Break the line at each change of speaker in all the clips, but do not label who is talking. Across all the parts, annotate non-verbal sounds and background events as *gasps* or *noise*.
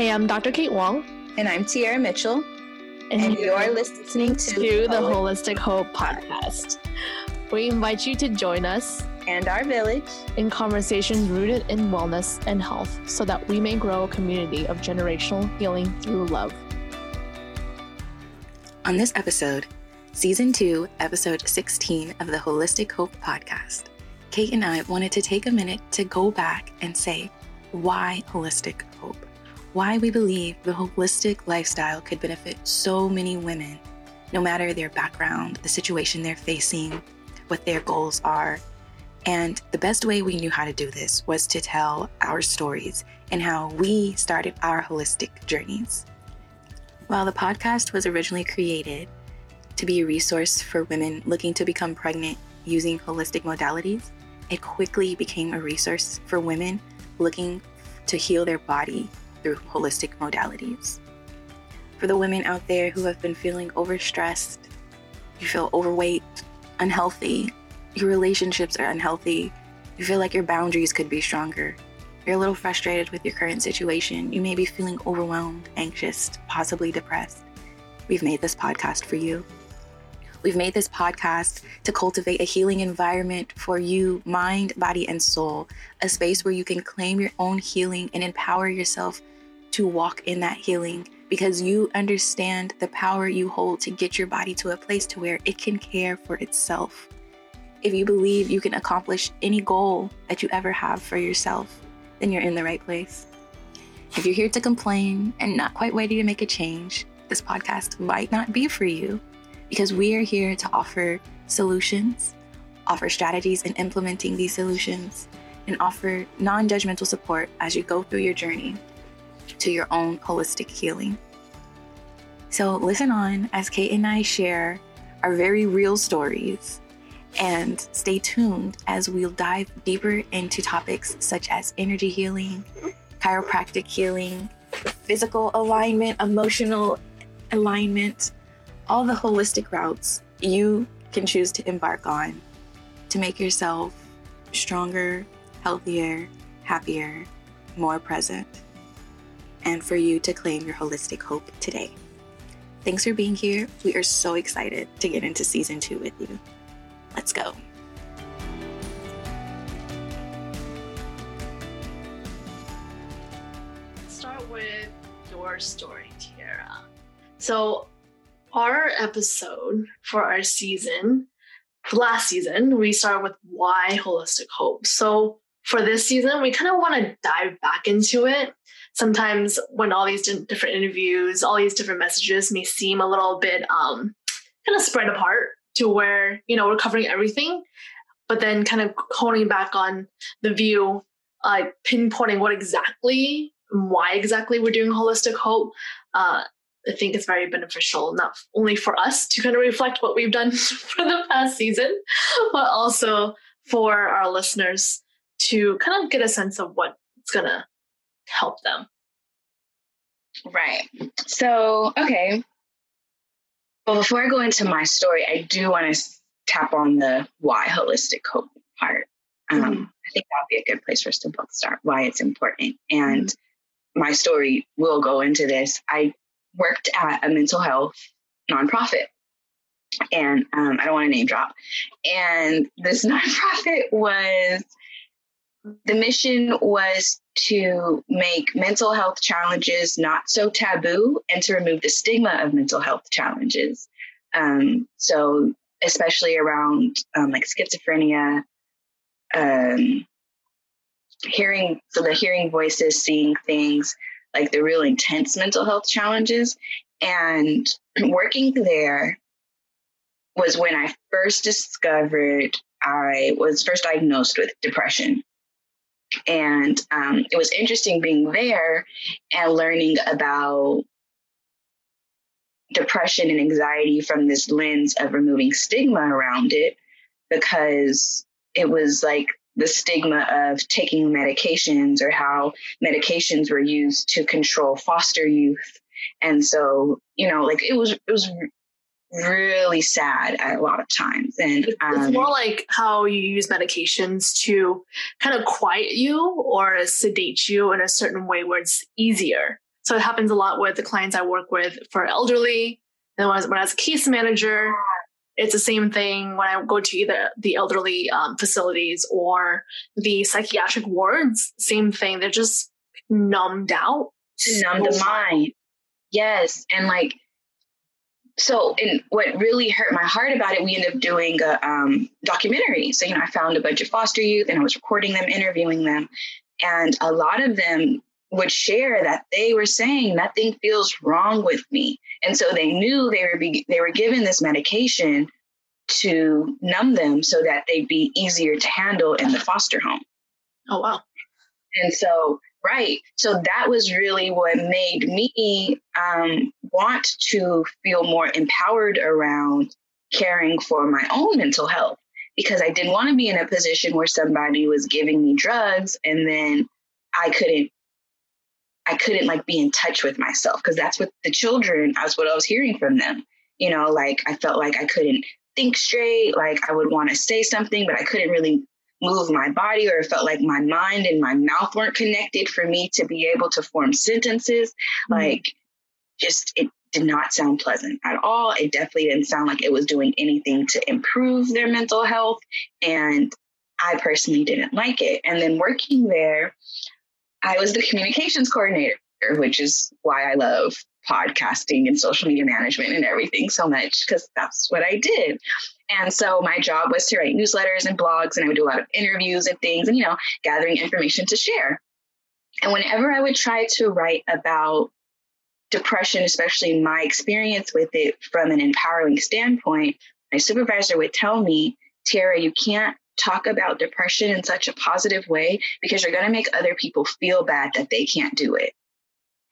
Hey, I'm Dr. Kate Wong.
And I'm Tiara Mitchell. And, and you're listening to,
to the Holistic Hope Podcast. We invite you to join us
and our village
in conversations rooted in wellness and health so that we may grow a community of generational healing through love.
On this episode, Season 2, Episode 16 of the Holistic Hope Podcast, Kate and I wanted to take a minute to go back and say why holistic hope why we believe the holistic lifestyle could benefit so many women, no matter their background, the situation they're facing, what their goals are. And the best way we knew how to do this was to tell our stories and how we started our holistic journeys. While the podcast was originally created to be a resource for women looking to become pregnant using holistic modalities, it quickly became a resource for women looking to heal their body through holistic modalities. For the women out there who have been feeling overstressed, you feel overweight, unhealthy, your relationships are unhealthy, you feel like your boundaries could be stronger, you're a little frustrated with your current situation, you may be feeling overwhelmed, anxious, possibly depressed. We've made this podcast for you. We've made this podcast to cultivate a healing environment for you, mind, body, and soul, a space where you can claim your own healing and empower yourself to walk in that healing because you understand the power you hold to get your body to a place to where it can care for itself. If you believe you can accomplish any goal that you ever have for yourself, then you're in the right place. If you're here to complain and not quite ready to make a change, this podcast might not be for you because we are here to offer solutions, offer strategies in implementing these solutions, and offer non judgmental support as you go through your journey to your own holistic healing. So, listen on as Kate and I share our very real stories and stay tuned as we'll dive deeper into topics such as energy healing, chiropractic healing, physical alignment, emotional alignment, all the holistic routes you can choose to embark on to make yourself stronger, healthier, happier, more present and for you to claim your holistic hope today. Thanks for being here. We are so excited to get into season two with you. Let's go.
Start with your story, Tiara. So, our episode for our season, last season, we started with why holistic hope. So, for this season, we kind of want to dive back into it sometimes when all these different interviews, all these different messages may seem a little bit um, kind of spread apart to where, you know, we're covering everything, but then kind of honing back on the view, like uh, pinpointing what exactly, why exactly we're doing holistic hope. Uh, I think it's very beneficial, not only for us to kind of reflect what we've done *laughs* for the past season, but also for our listeners to kind of get a sense of what it's going to help them.
Right. So, okay. Well, before I go into my story, I do want to tap on the why holistic hope part. Um, mm-hmm. I think that would be a good place for us to both start, why it's important. And mm-hmm. my story will go into this. I worked at a mental health nonprofit and um, I don't want to name drop. And this *laughs* nonprofit was the mission was to make mental health challenges not so taboo and to remove the stigma of mental health challenges. Um, so, especially around um, like schizophrenia, um, hearing, so the hearing voices, seeing things, like the real intense mental health challenges. And *clears throat* working there was when I first discovered I was first diagnosed with depression. And um, it was interesting being there and learning about depression and anxiety from this lens of removing stigma around it because it was like the stigma of taking medications or how medications were used to control foster youth and so you know like it was it was really sad at a lot of times. And
um, it's more like how you use medications to kind of quiet you or sedate you in a certain way where it's easier So it happens a lot with the clients I work with for elderly. And when I was, when I was a case manager, it's the same thing when I go to either the elderly um, facilities or the psychiatric wards. Same thing. They're just numbed out.
To numb the mind. Yes. And like, so and what really hurt my heart about it we ended up doing a um, documentary so you know i found a bunch of foster youth and i was recording them interviewing them and a lot of them would share that they were saying nothing feels wrong with me and so they knew they were be, they were given this medication to numb them so that they'd be easier to handle in the foster home
oh wow
and so Right. So that was really what made me um, want to feel more empowered around caring for my own mental health because I didn't want to be in a position where somebody was giving me drugs and then I couldn't I couldn't like be in touch with myself because that's what the children that's what I was hearing from them. You know, like I felt like I couldn't think straight, like I would want to say something but I couldn't really move my body or it felt like my mind and my mouth weren't connected for me to be able to form sentences. Mm-hmm. Like, just it did not sound pleasant at all. It definitely didn't sound like it was doing anything to improve their mental health. And I personally didn't like it. And then working there, I was the communications coordinator, which is why I love podcasting and social media management and everything so much because that's what I did. And so my job was to write newsletters and blogs, and I would do a lot of interviews and things, and you know, gathering information to share. And whenever I would try to write about depression, especially my experience with it from an empowering standpoint, my supervisor would tell me, Tara, you can't talk about depression in such a positive way because you're going to make other people feel bad that they can't do it.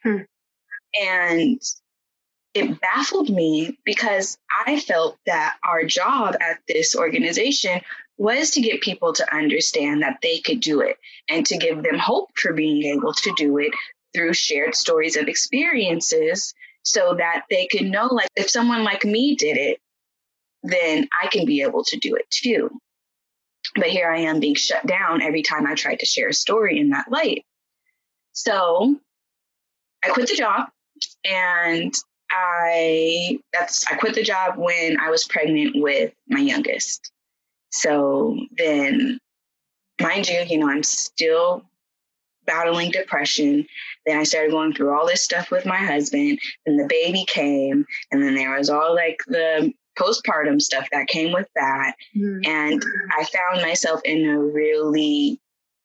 Hmm. And it baffled me because I felt that our job at this organization was to get people to understand that they could do it and to give them hope for being able to do it through shared stories of experiences so that they could know like if someone like me did it then I can be able to do it too. But here I am being shut down every time I tried to share a story in that light. So I quit the job and I that's I quit the job when I was pregnant with my youngest. So then mind you, you know, I'm still battling depression. Then I started going through all this stuff with my husband. Then the baby came, and then there was all like the postpartum stuff that came with that. Mm-hmm. And I found myself in a really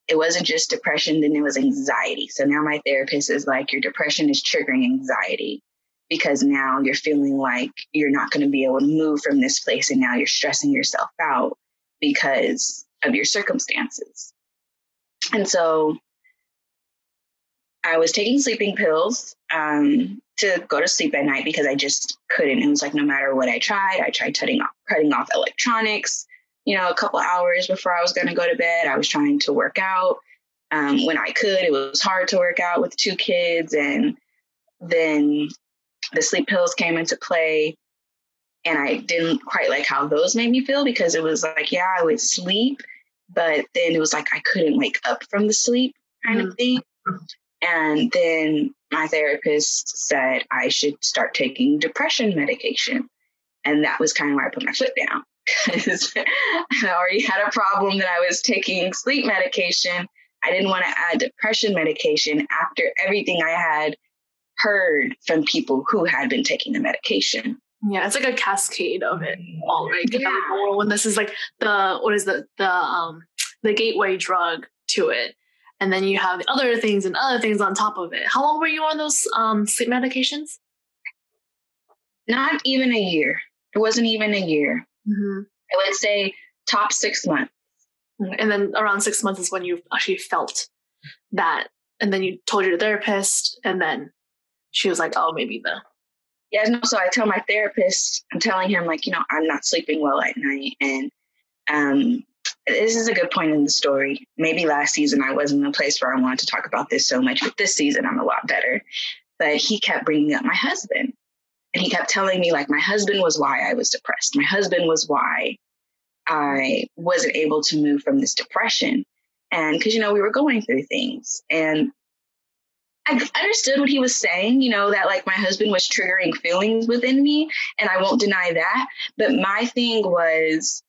it wasn't just depression, then it was anxiety. So now my therapist is like, your depression is triggering anxiety because now you're feeling like you're not going to be able to move from this place. And now you're stressing yourself out because of your circumstances. And so I was taking sleeping pills um, to go to sleep at night because I just couldn't. It was like no matter what I tried, I tried cutting off, cutting off electronics you know, a couple hours before I was going to go to bed. I was trying to work out um, when I could. It was hard to work out with two kids. And then the sleep pills came into play. And I didn't quite like how those made me feel because it was like, yeah, I would sleep, but then it was like I couldn't wake up from the sleep kind mm-hmm. of thing. And then my therapist said I should start taking depression medication. And that was kind of where I put my foot down because I already had a problem that I was taking sleep medication. I didn't want to add depression medication after everything I had heard from people who had been taking the medication.
Yeah, it's like a cascade of it all, right? Yeah. When this is like the what is the the um the gateway drug to it. And then you have other things and other things on top of it. How long were you on those um sleep medications?
Not even a year. It wasn't even a year. Mm-hmm. I would say top six months.
And then around six months is when you actually felt that. And then you told your therapist, and then she was like, oh, maybe the.
Yeah, no, so I tell my therapist, I'm telling him, like, you know, I'm not sleeping well at night. And um, this is a good point in the story. Maybe last season I wasn't in a place where I wanted to talk about this so much, but this season I'm a lot better. But he kept bringing up my husband. And he kept telling me, like, my husband was why I was depressed. My husband was why I wasn't able to move from this depression. And because, you know, we were going through things. And I understood what he was saying, you know, that like my husband was triggering feelings within me, and I won't deny that. But my thing was,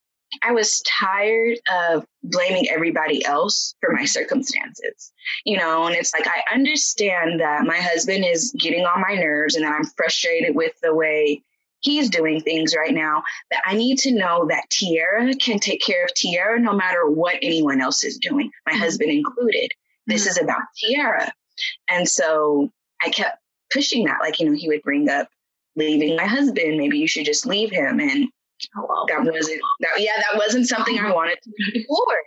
I was tired of blaming everybody else for my circumstances, you know, and it's like I understand that my husband is getting on my nerves and that I'm frustrated with the way he's doing things right now. But I need to know that Tiara can take care of Tiara no matter what anyone else is doing, my mm-hmm. husband included. This mm-hmm. is about Tiara. And so I kept pushing that. Like, you know, he would bring up leaving my husband. Maybe you should just leave him. And oh, that wasn't, that, yeah, that wasn't something I wanted to do before.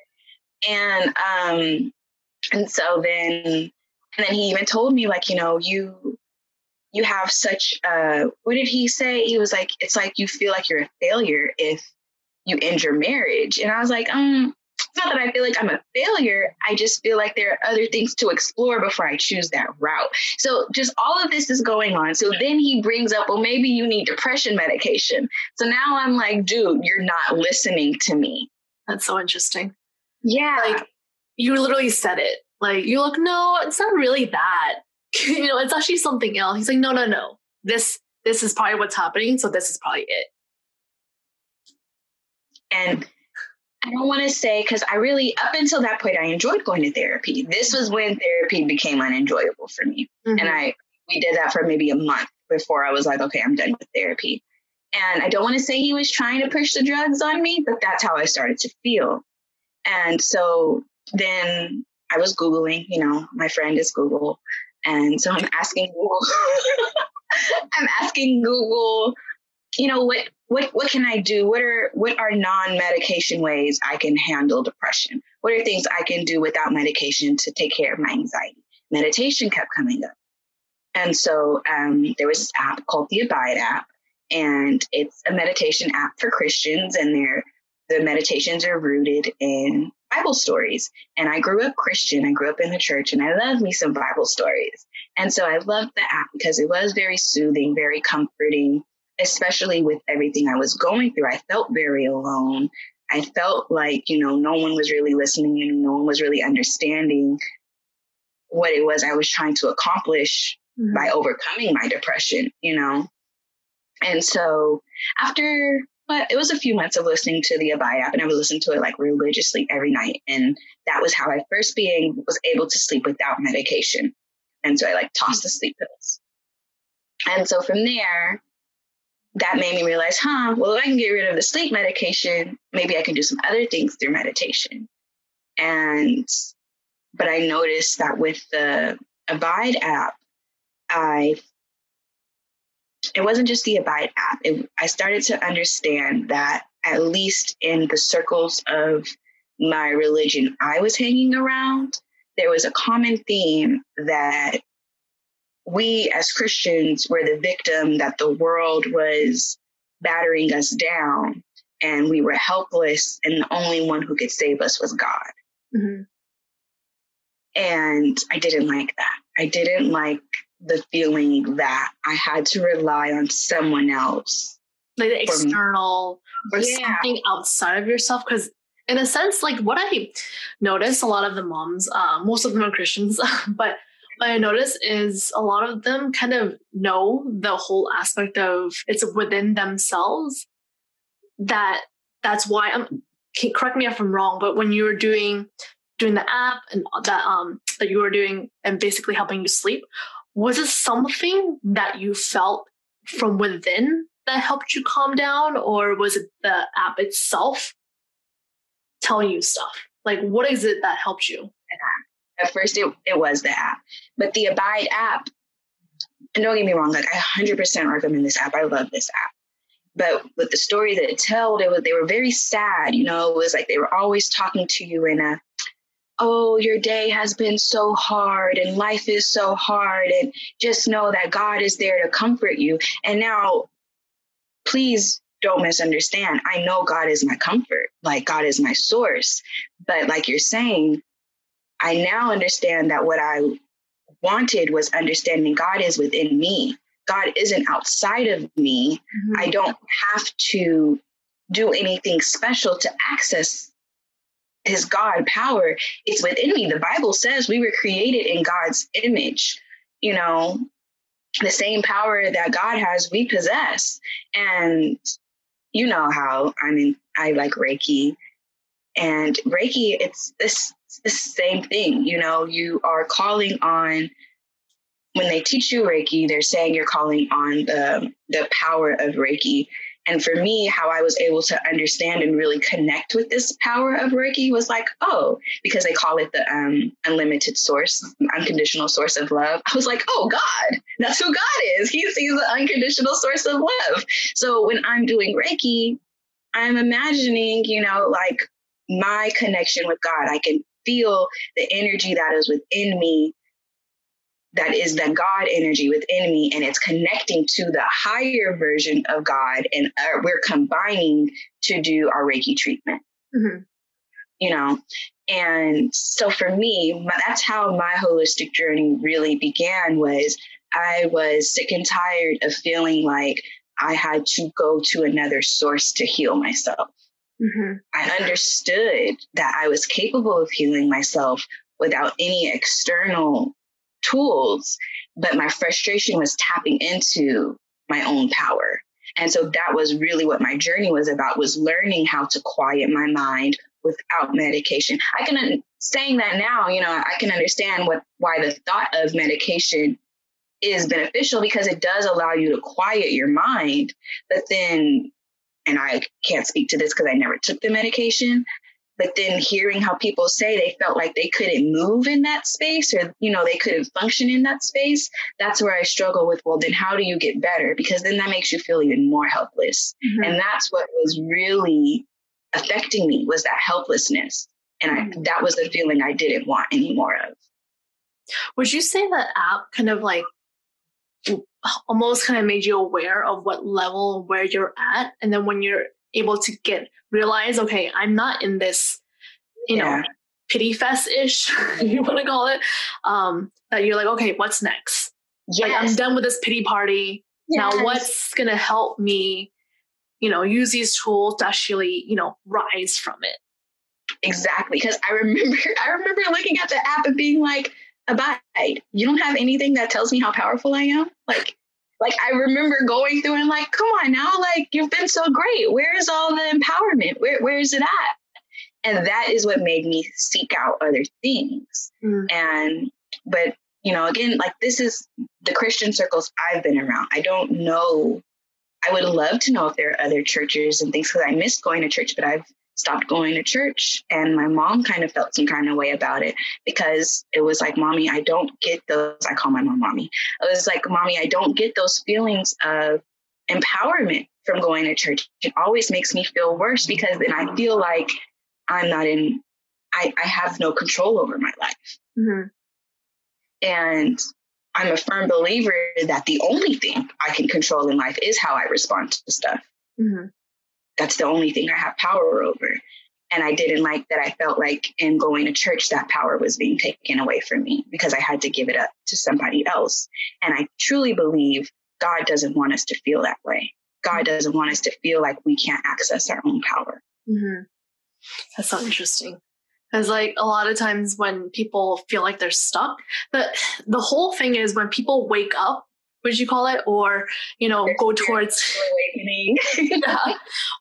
And, um, and so then, and then he even told me like, you know, you, you have such uh what did he say? He was like, it's like you feel like you're a failure if you end your marriage. And I was like, um, not that I feel like I'm a failure. I just feel like there are other things to explore before I choose that route. So just all of this is going on. So then he brings up, well, maybe you need depression medication. So now I'm like, dude, you're not listening to me.
That's so interesting.
Yeah.
Like you literally said it. Like you look, no, it's not really that. *laughs* you know, it's actually something else. He's like, no, no, no. This this is probably what's happening. So this is probably it.
And I don't want to say because I really up until that point I enjoyed going to therapy. This was when therapy became unenjoyable for me. Mm-hmm. And I we did that for maybe a month before I was like, okay, I'm done with therapy. And I don't want to say he was trying to push the drugs on me, but that's how I started to feel. And so then I was Googling, you know, my friend is Google. And so I'm asking Google, *laughs* I'm asking Google, you know, what what what can I do? What are what are non-medication ways I can handle depression? What are things I can do without medication to take care of my anxiety? Meditation kept coming up. And so um, there was this app called the Abide app, and it's a meditation app for Christians, and they're the meditations are rooted in Bible stories. And I grew up Christian. I grew up in the church and I love me some Bible stories. And so I loved the app because it was very soothing, very comforting, especially with everything I was going through. I felt very alone. I felt like, you know, no one was really listening and no one was really understanding what it was I was trying to accomplish mm-hmm. by overcoming my depression, you know? And so after but it was a few months of listening to the Abide app, and I would listen to it like religiously every night. And that was how I first being was able to sleep without medication. And so I like tossed the sleep pills. And so from there, that made me realize, huh, well, if I can get rid of the sleep medication, maybe I can do some other things through meditation. And, but I noticed that with the Abide app, I it wasn't just the Abide app. It, I started to understand that, at least in the circles of my religion I was hanging around, there was a common theme that we as Christians were the victim, that the world was battering us down, and we were helpless, and the only one who could save us was God. Mm-hmm. And I didn't like that. I didn't like the feeling that I had to rely on someone else.
Like the external or yeah. something outside of yourself. Because in a sense, like what I notice a lot of the moms, um, most of them are Christians, *laughs* but what I notice is a lot of them kind of know the whole aspect of it's within themselves that that's why I'm correct me if I'm wrong, but when you were doing doing the app and that um that you were doing and basically helping you sleep, was it something that you felt from within that helped you calm down or was it the app itself telling you stuff? Like what is it that helped you
at first it, it was the app but the abide app and don't get me wrong like i 100% recommend this app i love this app but with the story that it told it was they were very sad you know it was like they were always talking to you in a oh, your day has been so hard and life is so hard. And just know that God is there to comfort you. And now, please don't misunderstand. I know God is my comfort, like God is my source. But like you're saying, I now understand that what I wanted was understanding God is within me. God isn't outside of me. Mm-hmm. I don't have to do anything special to access his God power, it's within me. The Bible says we were created in God's image. you know, the same power that God has, we possess. And you know how I mean, I like Reiki, and Reiki, it's this the same thing. You know, you are calling on when they teach you Reiki, they're saying you're calling on the the power of Reiki. And for me, how I was able to understand and really connect with this power of Reiki was like, oh, because they call it the um, unlimited source, unconditional source of love. I was like, oh, God, that's who God is. He's, he's the unconditional source of love. So when I'm doing Reiki, I'm imagining, you know, like my connection with God. I can feel the energy that is within me that is the God energy within me, and it's connecting to the higher version of God, and uh, we're combining to do our Reiki treatment. Mm-hmm. You know, and so for me, my, that's how my holistic journey really began. Was I was sick and tired of feeling like I had to go to another source to heal myself. Mm-hmm. I understood that I was capable of healing myself without any external tools, but my frustration was tapping into my own power. And so that was really what my journey was about was learning how to quiet my mind without medication. I can saying that now, you know, I can understand what why the thought of medication is beneficial because it does allow you to quiet your mind. But then and I can't speak to this because I never took the medication, but then hearing how people say they felt like they couldn't move in that space or you know they couldn't function in that space that's where i struggle with well then how do you get better because then that makes you feel even more helpless mm-hmm. and that's what was really affecting me was that helplessness and I, mm-hmm. that was the feeling i didn't want any more of
would you say that app kind of like almost kind of made you aware of what level where you're at and then when you're able to get realize, okay, I'm not in this, you yeah. know, pity fest ish, *laughs* you want to call it. Um, that you're like, okay, what's next? Yes. Like I'm done with this pity party. Yes. Now what's gonna help me, you know, use these tools to actually, you know, rise from it?
Exactly. Because I remember *laughs* I remember looking at the app and being like, abide. You don't have anything that tells me how powerful I am. Like like I remember going through and like, come on now, like you've been so great. Where is all the empowerment? Where where is it at? And that is what made me seek out other things. Mm. And but you know, again, like this is the Christian circles I've been around. I don't know. I would love to know if there are other churches and things because I miss going to church, but I've stopped going to church. And my mom kind of felt some kind of way about it because it was like, Mommy, I don't get those. I call my mom Mommy. It was like, Mommy, I don't get those feelings of empowerment from going to church. It always makes me feel worse because then I feel like I'm not in, I, I have no control over my life. Mm-hmm. And I'm a firm believer that the only thing I can control in life is how I respond to stuff. Mm-hmm that's the only thing I have power over. And I didn't like that I felt like in going to church, that power was being taken away from me because I had to give it up to somebody else. And I truly believe God doesn't want us to feel that way. God doesn't want us to feel like we can't access our own power.
Mm-hmm. That's so interesting. Because like a lot of times when people feel like they're stuck, the the whole thing is when people wake up would you call it? Or you know go towards awakening *laughs* yeah.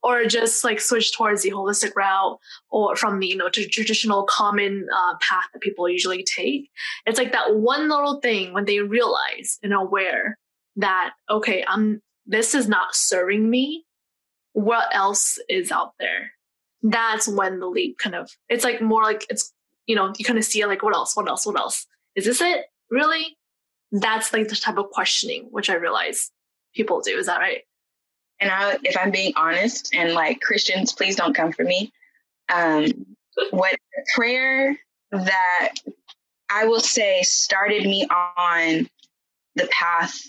or just like switch towards the holistic route or from the you know traditional common uh, path that people usually take. It's like that one little thing when they realize and aware that okay i'm this is not serving me. What else is out there? That's when the leap kind of it's like more like it's you know you kind of see it like what else? What else? What else? Is this it? Really that's like the type of questioning which I realize people do. Is that right?
And I, if I'm being honest, and like Christians, please don't come for me. Um, what prayer that I will say started me on the path,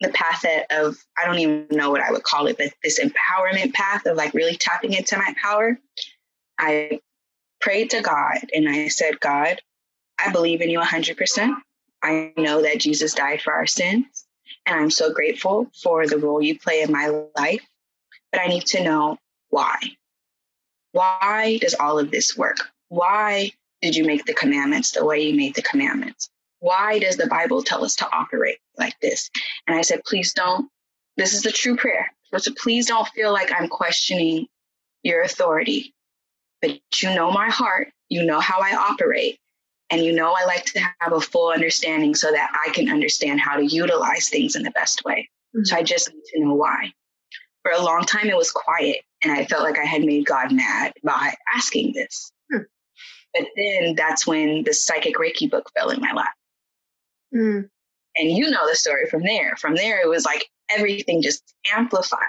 the path of I don't even know what I would call it, but this empowerment path of like really tapping into my power. I prayed to God and I said, God, I believe in you 100%. I know that Jesus died for our sins, and I'm so grateful for the role you play in my life. But I need to know why. Why does all of this work? Why did you make the commandments the way you made the commandments? why does the Bible tell us to operate like this? And I said, please don't. This is the true prayer. So please don't feel like I'm questioning your authority, but you know my heart. You know how I operate. And you know, I like to have a full understanding so that I can understand how to utilize things in the best way. Mm-hmm. So I just need to know why. For a long time, it was quiet, and I felt like I had made God mad by asking this. Hmm. But then that's when the psychic Reiki book fell in my lap. Mm. And you know the story from there. From there, it was like everything just amplified.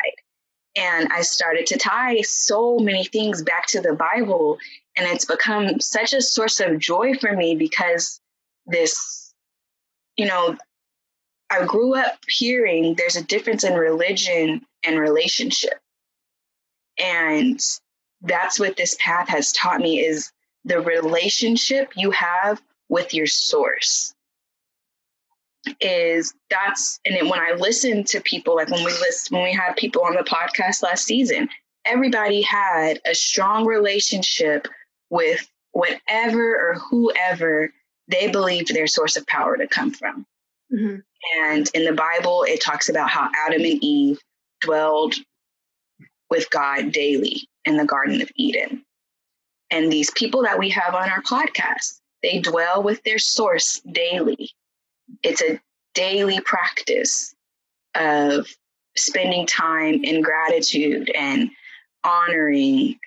And I started to tie so many things back to the Bible. And it's become such a source of joy for me because this, you know, I grew up hearing there's a difference in religion and relationship. And that's what this path has taught me is the relationship you have with your source is that's and then when I listen to people like when we list when we had people on the podcast last season, everybody had a strong relationship with whatever or whoever they believed their source of power to come from. Mm-hmm. And in the Bible, it talks about how Adam and Eve dwelled with God daily in the Garden of Eden. And these people that we have on our podcast, they dwell with their source daily it's a daily practice of spending time in gratitude and honoring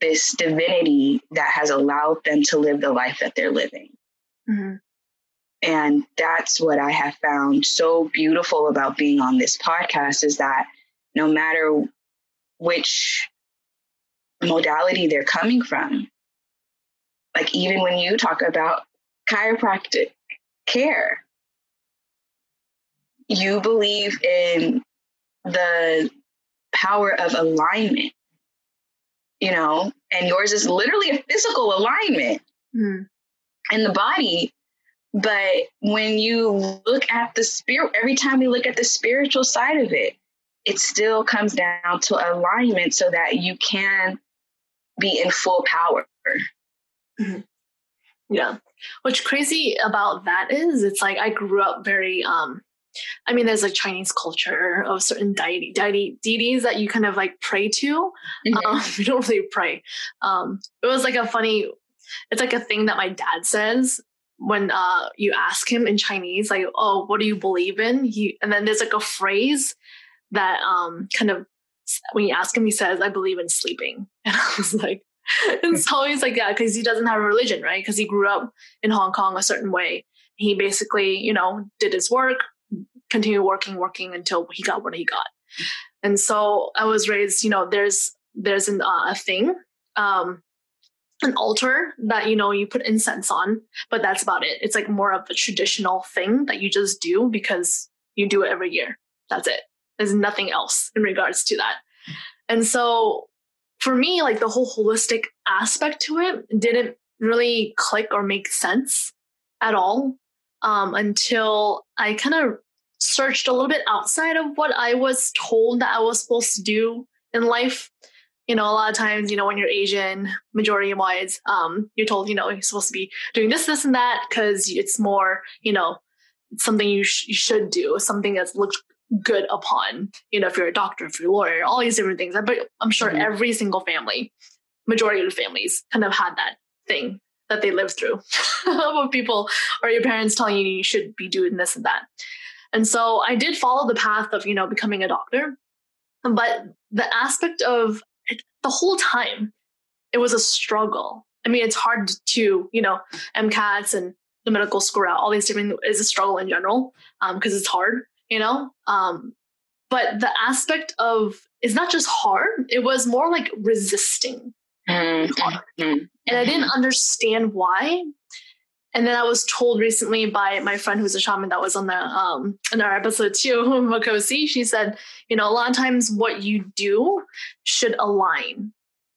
this divinity that has allowed them to live the life that they're living. Mm-hmm. And that's what I have found so beautiful about being on this podcast is that no matter which modality they're coming from, like even when you talk about chiropractic care, you believe in the power of alignment, you know, and yours is literally a physical alignment mm. in the body. But when you look at the spirit, every time we look at the spiritual side of it, it still comes down to alignment so that you can be in full power.
Mm-hmm. Yeah. What's crazy about that is it's like I grew up very um I mean, there's like Chinese culture of certain deity, deity deities that you kind of like pray to. Mm-hmm. Um, *laughs* you don't really pray. Um, it was like a funny, it's like a thing that my dad says when uh, you ask him in Chinese, like, "Oh, what do you believe in?" He and then there's like a phrase that um, kind of when you ask him, he says, "I believe in sleeping," *laughs* and I was like. and so he's like, yeah, because he doesn't have a religion, right? Because he grew up in Hong Kong a certain way. He basically, you know, did his work, continue working, working until he got what he got. And so I was raised, you know, there's there's an, uh, a thing, um, an altar that you know you put incense on, but that's about it. It's like more of a traditional thing that you just do because you do it every year. That's it. There's nothing else in regards to that. And so for me, like the whole holistic aspect to it didn't really click or make sense at all um, until I kind of searched a little bit outside of what I was told that I was supposed to do in life. You know, a lot of times, you know, when you're Asian, majority wise, um, you're told, you know, you're supposed to be doing this, this, and that because it's more, you know, something you, sh- you should do, something that's looked good upon. You know, if you're a doctor, if you're a lawyer, all these different things. But I'm sure mm-hmm. every single family, majority of the families, kind of had that thing that they lived through *laughs* of people or your parents telling you you should be doing this and that. And so I did follow the path of, you know, becoming a doctor. But the aspect of it, the whole time, it was a struggle. I mean, it's hard to, you know, MCATs and the medical school route, all these different is a struggle in general because um, it's hard, you know. Um, but the aspect of it's not just hard; it was more like resisting. Mm-hmm. And I didn't understand why and then I was told recently by my friend who's a shaman that was on the um in our episode too, *laughs* Makosi. She said, you know, a lot of times what you do should align.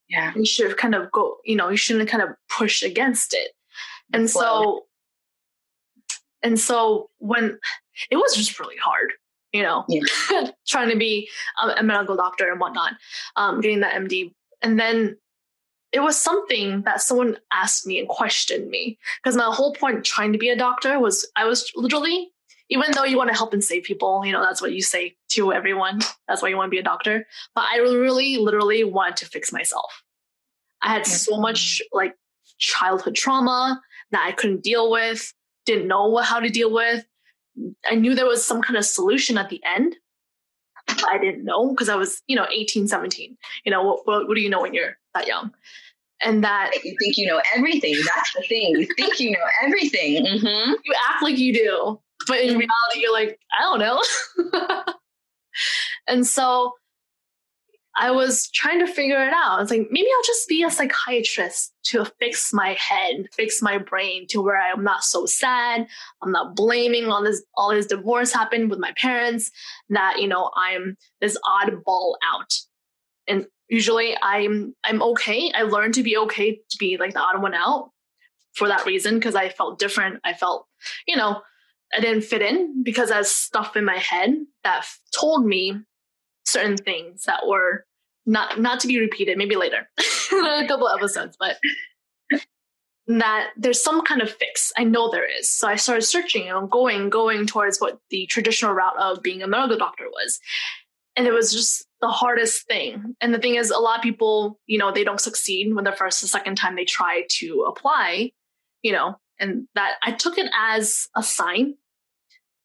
Yeah.
You should kind of go, you know, you shouldn't kind of push against it. And so and so when it was just really hard, you know, yeah. *laughs* trying to be a, a, medical doctor and whatnot, um, getting that MD. And then it was something that someone asked me and questioned me because my whole point trying to be a doctor was I was literally even though you want to help and save people, you know, that's what you say to everyone. That's why you want to be a doctor. But I really, literally wanted to fix myself. I had so much like childhood trauma that I couldn't deal with, didn't know how to deal with. I knew there was some kind of solution at the end. I didn't know because I was, you know, 18, 17. You know, what, what, what do you know when you're that young? And that
you think you know everything. That's the thing. You think you know everything. Mm-hmm.
You act like you do, but in reality, you're like, I don't know. *laughs* and so I was trying to figure it out. I was like, maybe I'll just be a psychiatrist to fix my head, fix my brain to where I'm not so sad. I'm not blaming all this all this divorce happened with my parents, that you know, I'm this oddball out. And usually I'm I'm okay. I learned to be okay to be like the odd one out for that reason, because I felt different. I felt, you know, I didn't fit in because I stuff in my head that told me certain things that were not not to be repeated maybe later *laughs* a couple episodes but that there's some kind of fix. I know there is. So i started searching and going going towards what the traditional route of being a medical doctor was. And it was just the hardest thing. And the thing is a lot of people you know they don't succeed when the first the second time they try to apply you know and that i took it as a sign.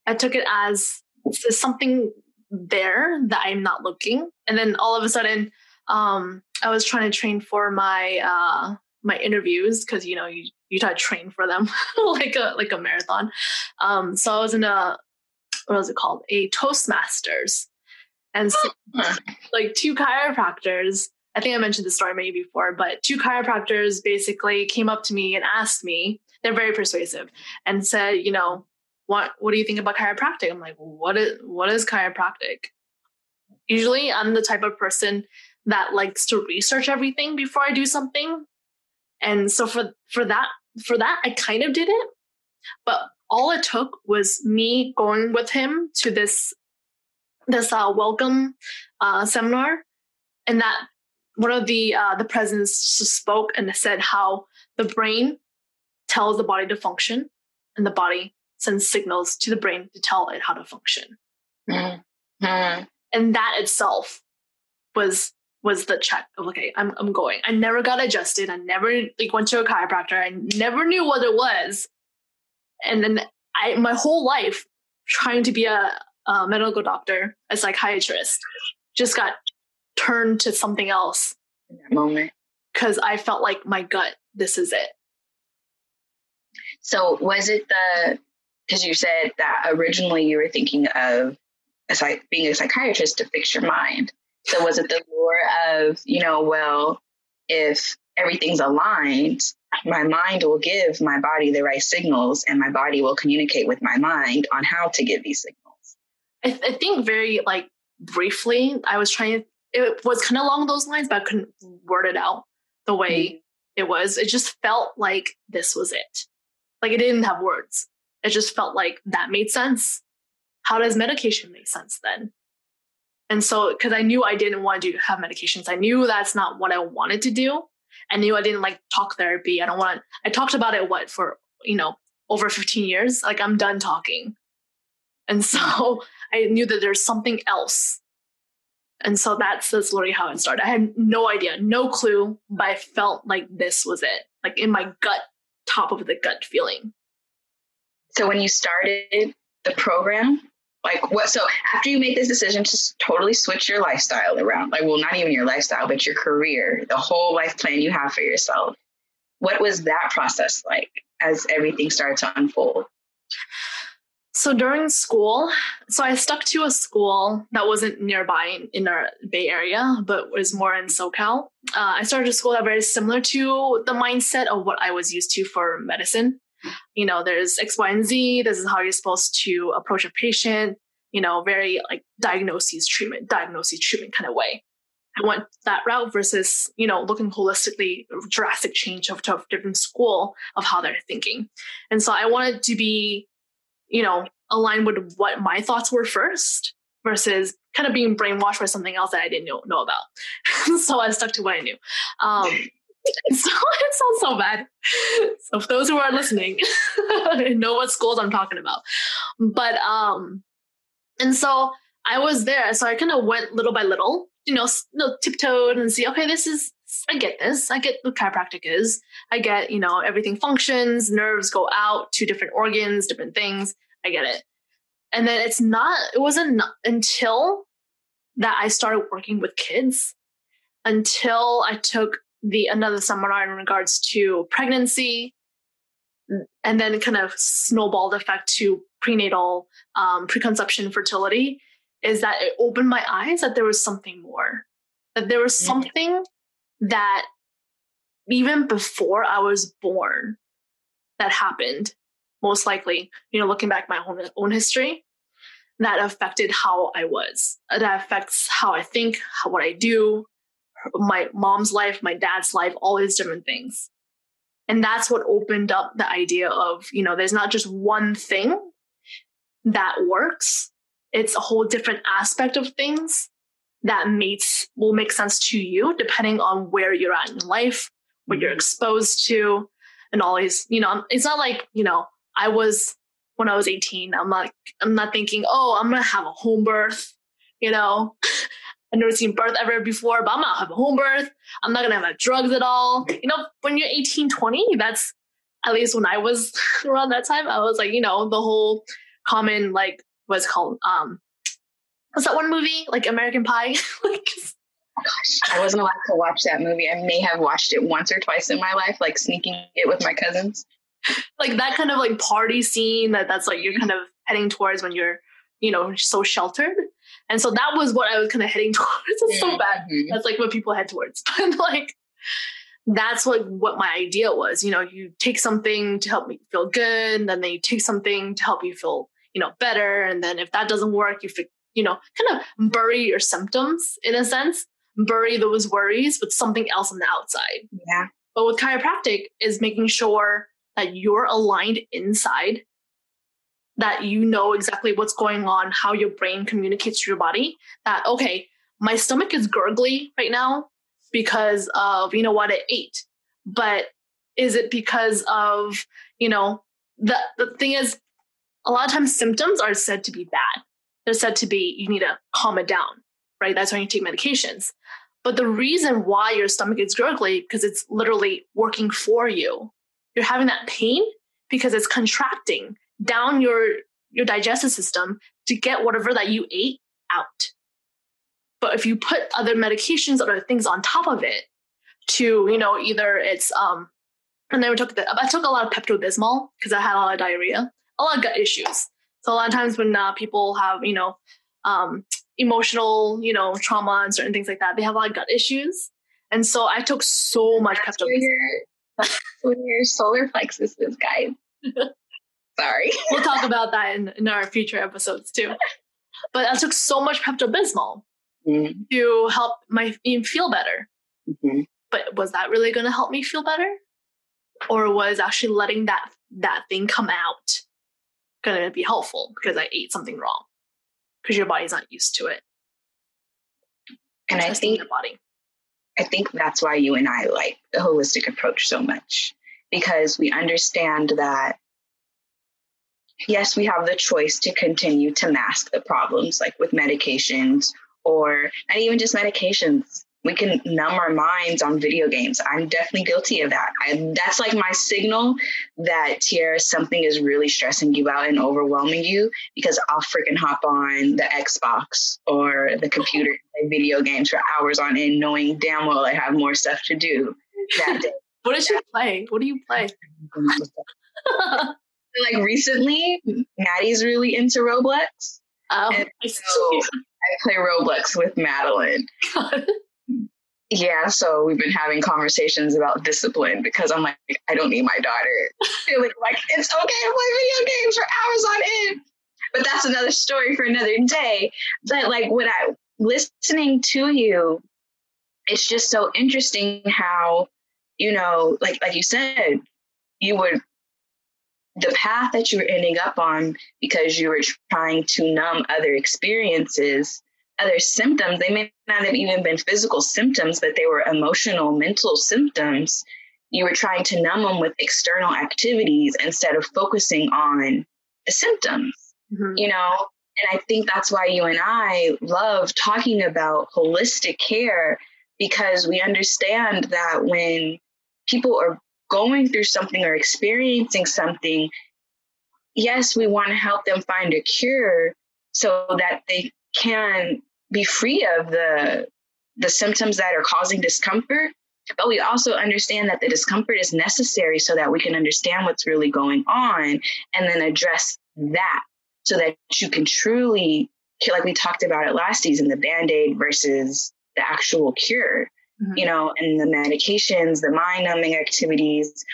I took it as something there that I'm not looking. And then all of a sudden, um, I was trying to train for my uh, my interviews because you know you you try to train for them *laughs* like a like a marathon. Um, so I was in a what was it called a Toastmasters, and so, *gasps* like two chiropractors. I think I mentioned the story maybe before, but two chiropractors basically came up to me and asked me. They're very persuasive and said, you know, what what do you think about chiropractic? I'm like, what is what is chiropractic? Usually I'm the type of person that likes to research everything before I do something. And so for for that for that I kind of did it. But all it took was me going with him to this this uh, welcome uh, seminar and that one of the uh, the presidents spoke and said how the brain tells the body to function and the body sends signals to the brain to tell it how to function. Mm-hmm. And that itself was was the check of okay, I'm I'm going. I never got adjusted. I never like went to a chiropractor. I never knew what it was. And then I my whole life trying to be a, a medical doctor, a psychiatrist, just got turned to something else
in that moment.
Because I felt like my gut, this is it.
So was it the because you said that originally you were thinking of a psych- being a psychiatrist to fix your mind. So was it the lure of, you know, well, if everything's aligned, my mind will give my body the right signals and my body will communicate with my mind on how to give these signals?
I, th- I think very like briefly, I was trying to, it was kind of along those lines, but I couldn't word it out the way mm-hmm. it was. It just felt like this was it. Like it didn't have words. It just felt like that made sense. How does medication make sense then? And so, because I knew I didn't want to have medications, I knew that's not what I wanted to do. I knew I didn't like talk therapy. I don't want. I talked about it what for you know over 15 years. Like I'm done talking, and so *laughs* I knew that there's something else. And so that's that's literally how it started. I had no idea, no clue, but I felt like this was it, like in my gut, top of the gut feeling.
So when you started the program, like what so after you make this decision to totally switch your lifestyle around, like well, not even your lifestyle, but your career, the whole life plan you have for yourself, what was that process like as everything started to unfold?
So during school, so I stuck to a school that wasn't nearby in, our Bay Area, but was more in SoCal. Uh, I started a school that was very similar to the mindset of what I was used to for medicine you know, there's X, Y, and Z. This is how you're supposed to approach a patient, you know, very like diagnoses, treatment, diagnosis, treatment kind of way. I went that route versus, you know, looking holistically, drastic change of, a different school of how they're thinking. And so I wanted to be, you know, aligned with what my thoughts were first versus kind of being brainwashed by something else that I didn't know, know about. *laughs* so I stuck to what I knew. Um, *laughs* it sounds so bad. So for those who are listening, *laughs* know what schools I'm talking about. But um, and so I was there. So I kind of went little by little, you know, tiptoed and see, okay, this is I get this. I get what chiropractic is. I get, you know, everything functions, nerves go out to different organs, different things. I get it. And then it's not, it wasn't until that I started working with kids until I took the another seminar in regards to pregnancy and then kind of snowballed effect to prenatal um, preconception fertility is that it opened my eyes that there was something more that there was mm-hmm. something that even before i was born that happened most likely you know looking back my own, own history that affected how i was that affects how i think how what i do my mom's life, my dad's life, all these different things. And that's what opened up the idea of, you know, there's not just one thing that works. It's a whole different aspect of things that makes will make sense to you depending on where you're at in life, what you're mm-hmm. exposed to, and all these, you know, it's not like, you know, I was when I was 18, I'm like, I'm not thinking, oh, I'm gonna have a home birth, you know. *laughs* I've never seen birth ever before, but I'm not have a home birth. I'm not gonna have drugs at all. You know, when you're 18, 20, that's at least when I was *laughs* around that time, I was like, you know, the whole common like what's called um what's that one movie? Like American Pie? *laughs* like
Gosh, I wasn't allowed to watch that movie. I may have watched it once or twice in my life, like sneaking it with my cousins.
Like that kind of like party scene that that's like you're kind of heading towards when you're, you know, so sheltered. And so that was what I was kind of heading *laughs* towards. It's so bad. Mm-hmm. That's like what people head towards. *laughs* But like that's like what my idea was. You know, you take something to help me feel good, and then you take something to help you feel, you know, better. And then if that doesn't work, you you know, kind of bury your symptoms in a sense, bury those worries with something else on the outside.
Yeah.
But with chiropractic is making sure that you're aligned inside that you know exactly what's going on, how your brain communicates to your body. That, okay, my stomach is gurgly right now because of, you know, what I ate. But is it because of, you know, the, the thing is, a lot of times symptoms are said to be bad. They're said to be, you need to calm it down, right? That's when you take medications. But the reason why your stomach is gurgly, because it's literally working for you. You're having that pain because it's contracting down your your digestive system to get whatever that you ate out. But if you put other medications, other things on top of it, to you know either it's um, and then we took the I took a lot of Pepto Bismol because I had a lot of diarrhea, a lot of gut issues. So a lot of times when uh, people have you know um, emotional you know trauma and certain things like that, they have a lot of gut issues. And so I took so much Pepto.
Bismol. When your solar plexus is, guys. *laughs* Sorry. *laughs*
we'll talk about that in, in our future episodes too. But I took so much Pepto Bismol mm-hmm. to help my feel better. Mm-hmm. But was that really going to help me feel better, or was actually letting that that thing come out going to be helpful because I ate something wrong? Because your body's not used to it.
And I think
body.
I think that's why you and I like the holistic approach so much because we understand that yes, we have the choice to continue to mask the problems, like with medications or not even just medications. We can numb our minds on video games. I'm definitely guilty of that. I, that's like my signal that Tiara, something is really stressing you out and overwhelming you because I'll freaking hop on the Xbox or the computer and play video games for hours on end, knowing damn well I have more stuff to do that day. *laughs*
what did you play? What do you play? *laughs*
like recently, Maddie's really into Roblox.
Oh,
I, so I play Roblox with Madeline. *laughs* yeah, so we've been having conversations about discipline because I'm like, I don't need my daughter *laughs* feeling like it's okay to play video games for hours on end. But that's another story for another day. But like when I listening to you, it's just so interesting how, you know, like like you said, you would the path that you were ending up on because you were trying to numb other experiences other symptoms. They may not have even been physical symptoms, but they were emotional, mental symptoms. You were trying to numb them with external activities instead of focusing on the symptoms, mm-hmm. you know? And I think that's why you and I love talking about holistic care because we understand that when people are going through something or experiencing something, yes, we want to help them find a cure so that they can be free of the the symptoms that are causing discomfort. But we also understand that the discomfort is necessary so that we can understand what's really going on and then address that so that you can truly like we talked about it last season the band-aid versus the actual cure mm-hmm. you know and the medications the mind numbing activities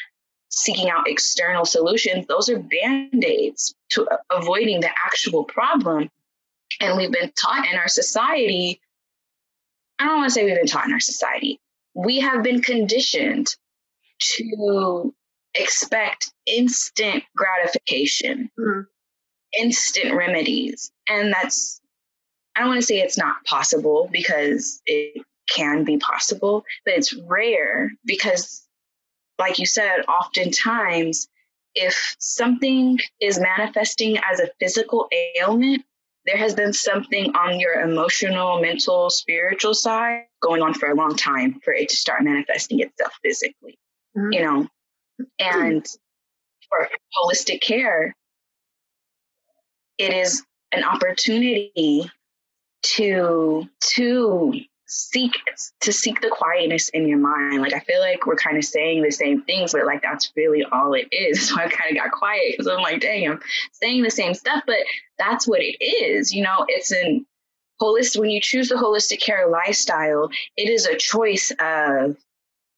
seeking out external solutions those are band-aids to avoiding the actual problem and we've been taught in our society, I don't want to say we've been taught in our society, we have been conditioned to expect instant gratification, mm-hmm. instant remedies. And that's, I don't want to say it's not possible because it can be possible, but it's rare because, like you said, oftentimes if something is manifesting as a physical ailment, there has been something on your emotional, mental, spiritual side going on for a long time for it to start manifesting itself physically, mm-hmm. you know? And for holistic care, it is an opportunity to to seek to seek the quietness in your mind. Like I feel like we're kind of saying the same things, but like that's really all it is. *laughs* So I kind of got quiet because I'm like, dang, I'm saying the same stuff, but that's what it is. You know, it's an holistic when you choose the holistic care lifestyle, it is a choice of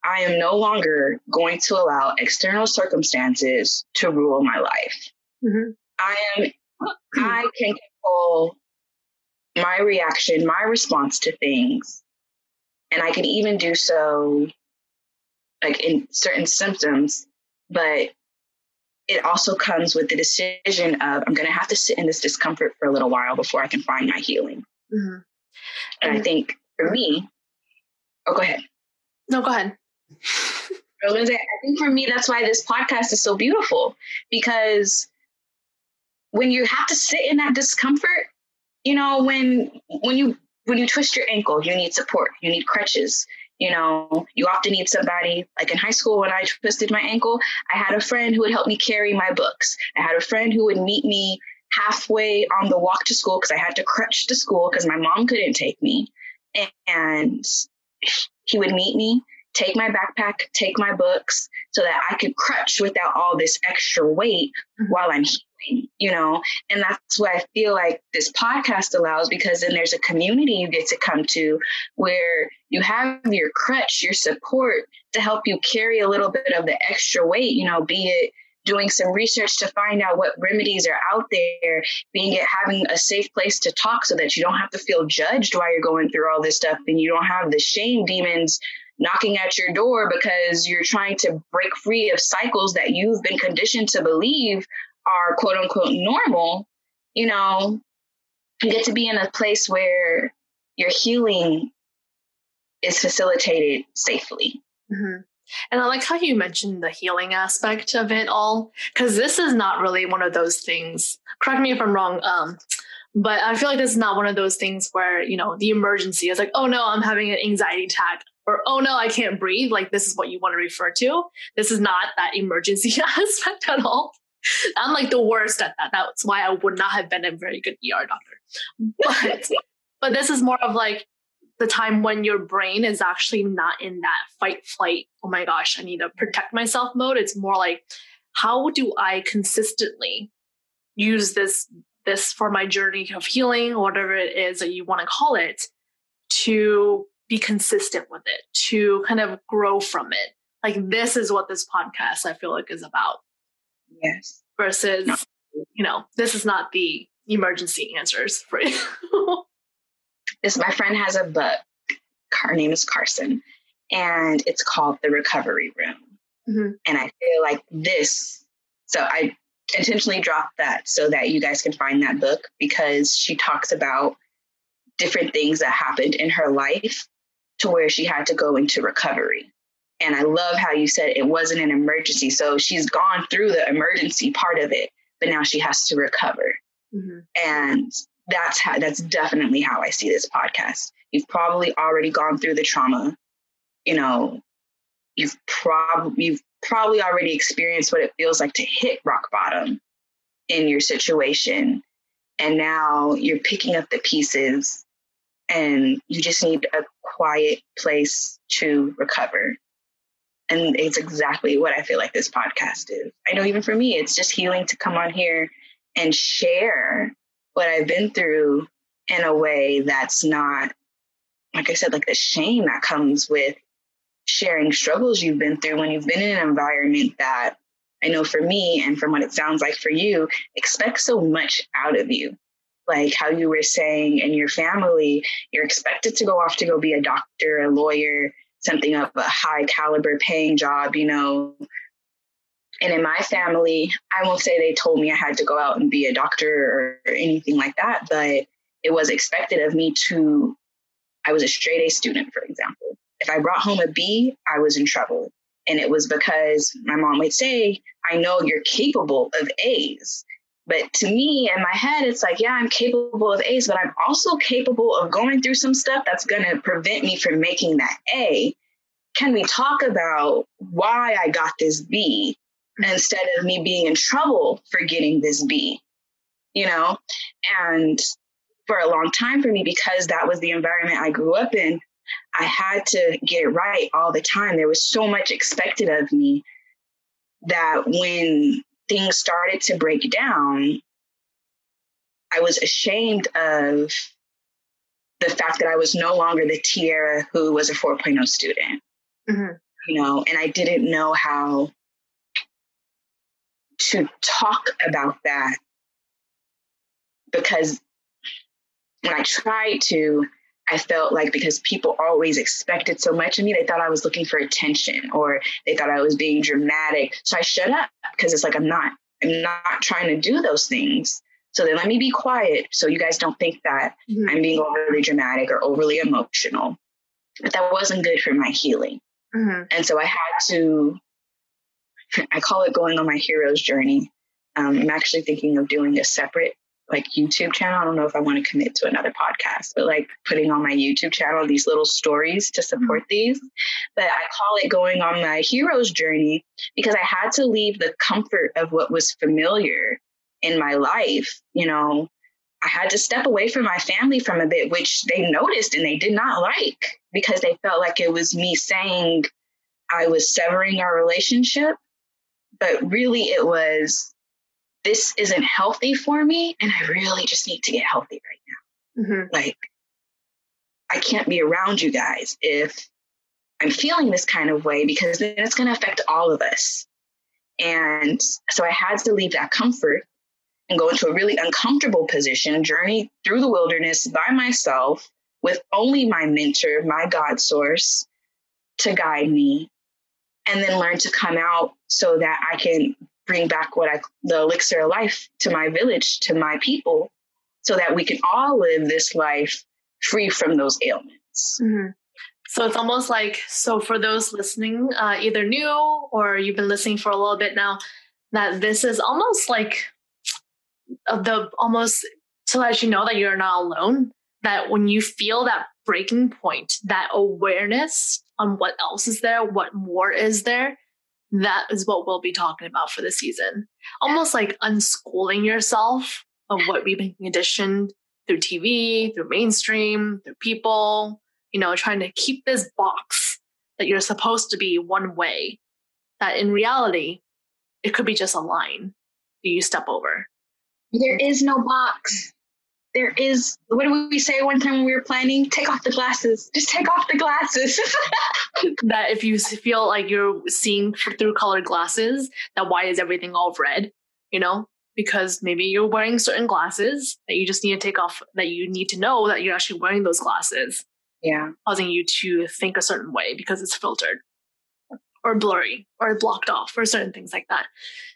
I am no longer going to allow external circumstances to rule my life. Mm-hmm. I am I can control my reaction, my response to things and I could even do so like in certain symptoms, but it also comes with the decision of I'm going to have to sit in this discomfort for a little while before I can find my healing. Mm-hmm. And I think for me, oh, go ahead.
No, go ahead. *laughs*
I was going to say, I think for me, that's why this podcast is so beautiful because when you have to sit in that discomfort, you know, when when you when you twist your ankle, you need support, you need crutches. You know, you often need somebody, like in high school when I twisted my ankle, I had a friend who would help me carry my books. I had a friend who would meet me halfway on the walk to school because I had to crutch to school because my mom couldn't take me. And he would meet me, take my backpack, take my books so that I could crutch without all this extra weight mm-hmm. while I'm you know? And that's what i feel like this podcast allows because then there's a community you get to come to where you have your crutch your support to help you carry a little bit of the extra weight you know be it doing some research to find out what remedies are out there being it having a safe place to talk so that you don't have to feel judged while you're going through all this stuff and you don't have the shame demons knocking at your door because you're trying to break free of cycles that you've been conditioned to believe are quote unquote normal, you know, you get to be in a place where your healing is facilitated safely.
Mm-hmm. And I like how you mentioned the healing aspect of it all, because this is not really one of those things. Correct me if I'm wrong. Um, but I feel like this is not one of those things where, you know, the emergency is like, oh no, I'm having an anxiety attack or oh no, I can't breathe. Like this is what you want to refer to. This is not that emergency *laughs* aspect at all. *laughs* I'm like the worst at that. That's why I would not have been a very good ER doctor. But *laughs* but this is more of like the time when your brain is actually not in that fight flight. Oh my gosh, I need to protect myself mode. It's more like how do I consistently use this this for my journey of healing, whatever it is that you want to call it, to be consistent with it, to kind of grow from it. Like this is what this podcast I feel like is about.
Yes.
Versus, no. you know, this is not the emergency answers for you. *laughs*
this my friend has a book. Her name is Carson, and it's called The Recovery Room. Mm-hmm. And I feel like this. So I intentionally dropped that so that you guys can find that book because she talks about different things that happened in her life to where she had to go into recovery. And I love how you said it wasn't an emergency. So she's gone through the emergency part of it, but now she has to recover. Mm-hmm. And that's how that's definitely how I see this podcast. You've probably already gone through the trauma. You know, you've probably you've probably already experienced what it feels like to hit rock bottom in your situation. And now you're picking up the pieces and you just need a quiet place to recover. And it's exactly what I feel like this podcast is. I know even for me, it's just healing to come on here and share what I've been through in a way that's not, like I said, like the shame that comes with sharing struggles you've been through when you've been in an environment that I know for me and from what it sounds like for you, expect so much out of you. Like how you were saying in your family, you're expected to go off to go be a doctor, a lawyer, something of a high caliber paying job, you know. And in my family, I won't say they told me I had to go out and be a doctor or anything like that, but it was expected of me to, I was a straight A student, for example. If I brought home a B, I was in trouble. And it was because my mom would say, I know you're capable of A's. But to me, in my head, it's like, yeah, I'm capable of A's, but I'm also capable of going through some stuff that's going to prevent me from making that A. Can we talk about why I got this B instead of me being in trouble for getting this B? You know? And for a long time for me, because that was the environment I grew up in, I had to get it right all the time. There was so much expected of me that when things started to break down, I was ashamed of the fact that I was no longer the Tiara who was a 4.0 student. Mm-hmm. You know, and I didn't know how to talk about that because when I tried to, I felt like because people always expected so much of me, they thought I was looking for attention or they thought I was being dramatic. So I shut up because it's like I'm not. I'm not trying to do those things. So then let me be quiet so you guys don't think that mm-hmm. I'm being overly dramatic or overly emotional. But that wasn't good for my healing. Mm-hmm. And so I had to, *laughs* I call it going on my hero's journey. Um, I'm actually thinking of doing a separate like YouTube channel. I don't know if I want to commit to another podcast, but like putting on my YouTube channel these little stories to support mm-hmm. these. But I call it going on my hero's journey because I had to leave the comfort of what was familiar in my life. You know, I had to step away from my family from a bit, which they noticed and they did not like because they felt like it was me saying I was severing our relationship. But really, it was this isn't healthy for me and I really just need to get healthy right now. Mm-hmm. Like, I can't be around you guys if I'm feeling this kind of way because then it's going to affect all of us. And so I had to leave that comfort and go into a really uncomfortable position, journey through the wilderness by myself with only my mentor, my God source to guide me, and then learn to come out so that I can bring back what I the elixir of life to my village, to my people, so that we can all live this life free from those ailments.
Mm-hmm. So it's almost like so for those listening, uh, either new or you've been listening for a little bit now, that this is almost like the almost to let you know that you're not alone. That when you feel that breaking point, that awareness on what else is there, what more is there, that is what we'll be talking about for the season. Almost like unschooling yourself of what we've been conditioned through TV, through mainstream, through people, you know, trying to keep this box that you're supposed to be one way, that in reality, it could be just a line that you step over.
There is no box there is what did we say one time when we were planning? Take off the glasses. Just take off the glasses. *laughs*
That if you feel like you're seeing through colored glasses that why is everything all red? You know? Because maybe you're wearing certain glasses that you just need to take off that you need to know that you're actually wearing those glasses.
Yeah.
Causing you to think a certain way because it's filtered. Or blurry or blocked off or certain things like that.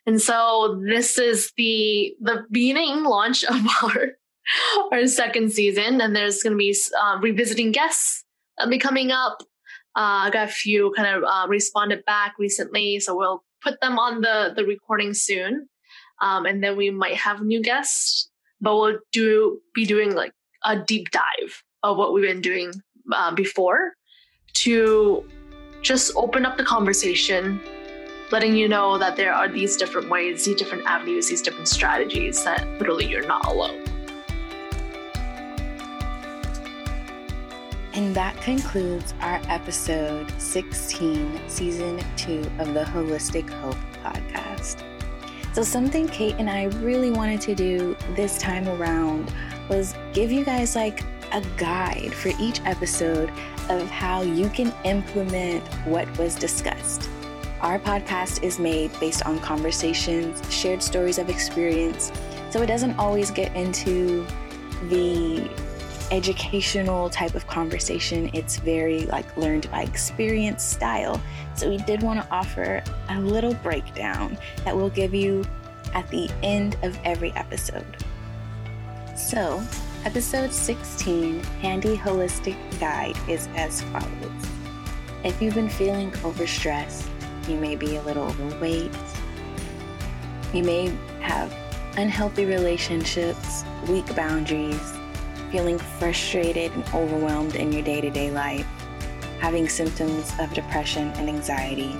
And so this is the the beginning launch of *laughs* our *laughs* our second season, and there's going to be uh, revisiting guests uh, be coming up. Uh, I got a few kind of uh, responded back recently, so we'll put them on the the recording soon, um, and then we might have new guests. But we'll do be doing like a deep dive of what we've been doing uh, before to just open up the conversation, letting you know that there are these different ways, these different avenues, these different strategies that literally you're not alone.
And that concludes our episode 16, season two of the Holistic Hope podcast. So, something Kate and I really wanted to do this time around was give you guys like a guide for each episode of how you can implement what was discussed. Our podcast is made based on conversations, shared stories of experience, so it doesn't always get into the educational type of conversation. It's very like learned by experience style. So we did want to offer a little breakdown that we'll give you at the end of every episode. So, episode 16, Handy Holistic Guide, is as follows. If you've been feeling overstressed, you may be a little overweight, you may have unhealthy relationships, weak boundaries, feeling frustrated and overwhelmed in your day to day life, having symptoms of depression and anxiety.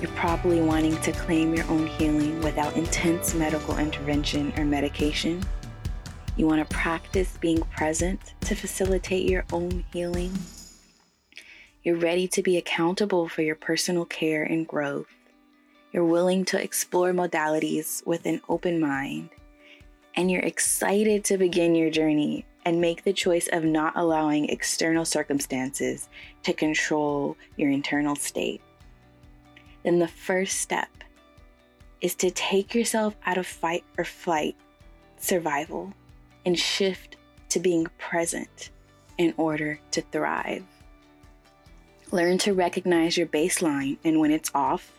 You're probably wanting to claim your own healing without intense medical intervention or medication. You want to practice being present to facilitate your own healing. You're ready to be accountable for your personal care and growth. You're willing to explore modalities with an open mind and you're excited to begin your journey and make the choice of not allowing external circumstances to control your internal state, then the first step is to take yourself out of fight or flight survival and shift to being present in order to thrive. Learn to recognize your baseline and when it's off.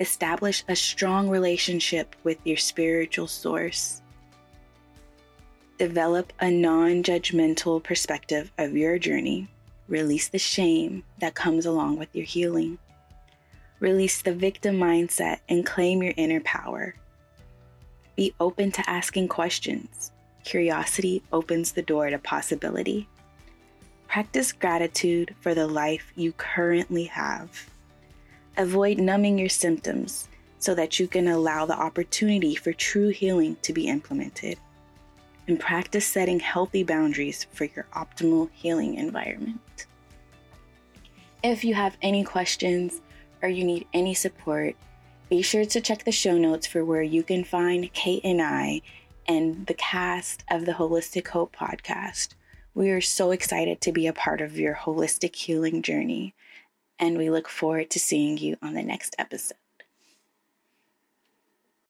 Establish a strong relationship with your spiritual source Develop a non judgmental perspective of your journey. Release the shame that comes along with your healing. Release the victim mindset and claim your inner power. Be open to asking questions. Curiosity opens the door to possibility. Practice gratitude for the life you currently have. Avoid numbing your symptoms so that you can allow the opportunity for true healing to be implemented and practice setting healthy boundaries for your optimal healing environment. If you have any questions or you need any support, be sure to check the show notes for where you can find Kate and I and the cast of the Holistic Hope podcast. We are so excited to be a part of your holistic healing journey, and we look forward to seeing you on the next episode.